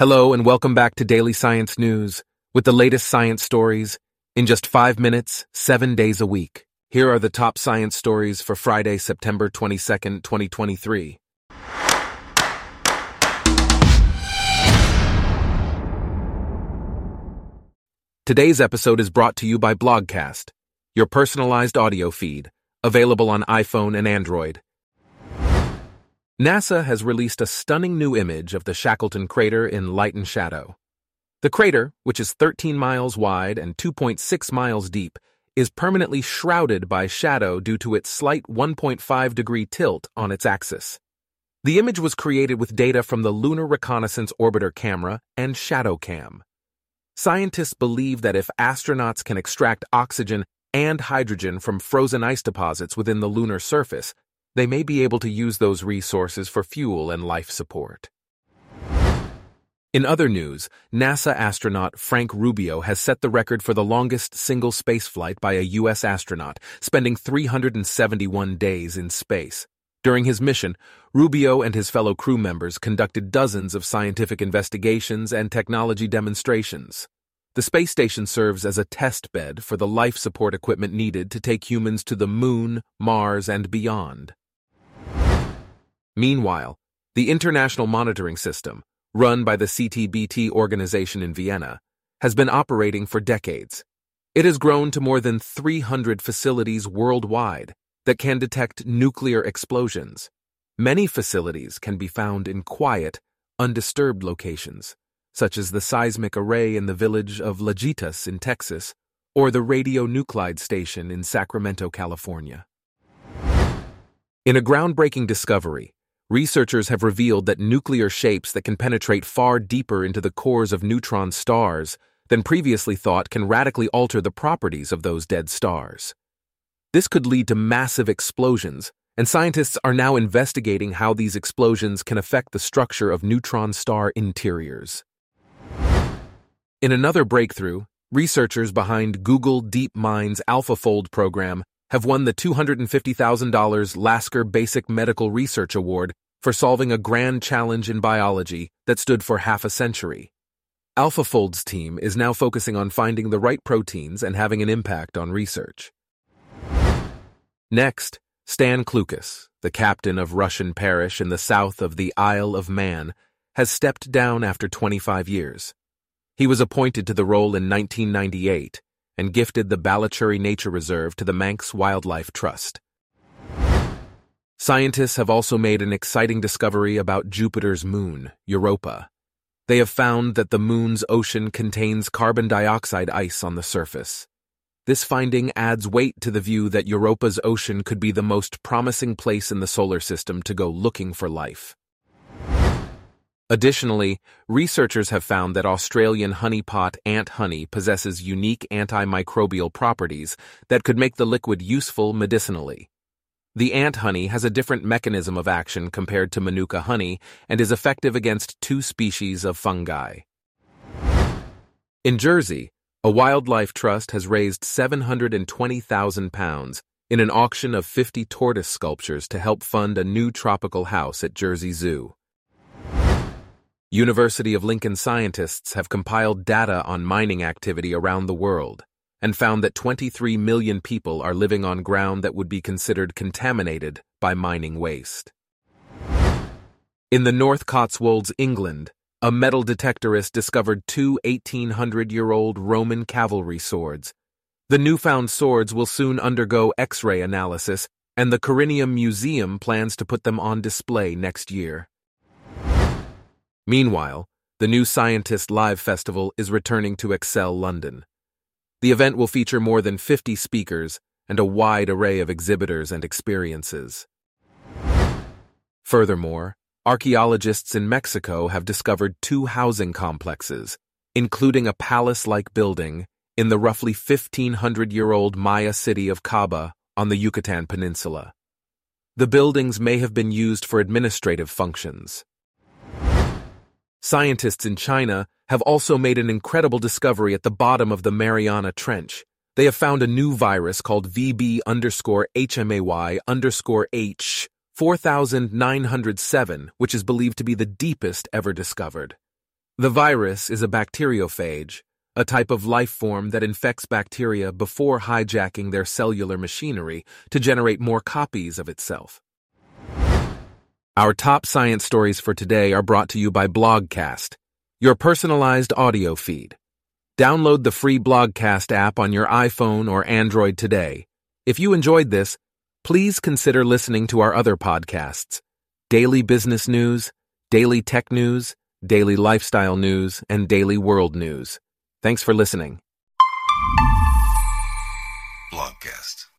Hello and welcome back to Daily Science News with the latest science stories in just five minutes, seven days a week. Here are the top science stories for Friday, September 22nd, 2023. Today's episode is brought to you by Blogcast, your personalized audio feed, available on iPhone and Android. NASA has released a stunning new image of the Shackleton crater in light and shadow. The crater, which is 13 miles wide and 2.6 miles deep, is permanently shrouded by shadow due to its slight 1.5 degree tilt on its axis. The image was created with data from the Lunar Reconnaissance Orbiter camera and ShadowCam. Scientists believe that if astronauts can extract oxygen and hydrogen from frozen ice deposits within the lunar surface, they may be able to use those resources for fuel and life support. In other news, NASA astronaut Frank Rubio has set the record for the longest single spaceflight by a U.S. astronaut, spending 371 days in space. During his mission, Rubio and his fellow crew members conducted dozens of scientific investigations and technology demonstrations. The space station serves as a test bed for the life support equipment needed to take humans to the Moon, Mars, and beyond. Meanwhile, the International Monitoring System, run by the CTBT organization in Vienna, has been operating for decades. It has grown to more than 300 facilities worldwide that can detect nuclear explosions. Many facilities can be found in quiet, undisturbed locations, such as the seismic array in the village of Lajitas in Texas or the radionuclide station in Sacramento, California. In a groundbreaking discovery, Researchers have revealed that nuclear shapes that can penetrate far deeper into the cores of neutron stars than previously thought can radically alter the properties of those dead stars. This could lead to massive explosions, and scientists are now investigating how these explosions can affect the structure of neutron star interiors. In another breakthrough, researchers behind Google DeepMind's AlphaFold program have won the $250,000 Lasker Basic Medical Research Award for solving a grand challenge in biology that stood for half a century. AlphaFold's team is now focusing on finding the right proteins and having an impact on research. Next, Stan Clucas, the captain of Rushen parish in the south of the Isle of Man, has stepped down after 25 years. He was appointed to the role in 1998 and gifted the Ballachurry Nature Reserve to the Manx Wildlife Trust. Scientists have also made an exciting discovery about Jupiter's moon, Europa. They have found that the moon's ocean contains carbon dioxide ice on the surface. This finding adds weight to the view that Europa's ocean could be the most promising place in the solar system to go looking for life. Additionally, researchers have found that Australian honeypot ant honey possesses unique antimicrobial properties that could make the liquid useful medicinally. The ant honey has a different mechanism of action compared to Manuka honey and is effective against two species of fungi. In Jersey, a wildlife trust has raised 720,000 pounds in an auction of 50 tortoise sculptures to help fund a new tropical house at Jersey Zoo. University of Lincoln scientists have compiled data on mining activity around the world and found that 23 million people are living on ground that would be considered contaminated by mining waste. In the North Cotswolds, England, a metal detectorist discovered two 1800 year old Roman cavalry swords. The newfound swords will soon undergo X ray analysis, and the Corinium Museum plans to put them on display next year. Meanwhile, the New Scientist Live Festival is returning to Excel London. The event will feature more than 50 speakers and a wide array of exhibitors and experiences. Furthermore, archaeologists in Mexico have discovered two housing complexes, including a palace like building in the roughly 1500 year old Maya city of Kabah on the Yucatan Peninsula. The buildings may have been used for administrative functions. Scientists in China have also made an incredible discovery at the bottom of the Mariana Trench. They have found a new virus called VB underscore HMAY underscore H 4907, which is believed to be the deepest ever discovered. The virus is a bacteriophage, a type of life form that infects bacteria before hijacking their cellular machinery to generate more copies of itself. Our top science stories for today are brought to you by Blogcast, your personalized audio feed. Download the free Blogcast app on your iPhone or Android today. If you enjoyed this, please consider listening to our other podcasts Daily Business News, Daily Tech News, Daily Lifestyle News, and Daily World News. Thanks for listening. Blogcast.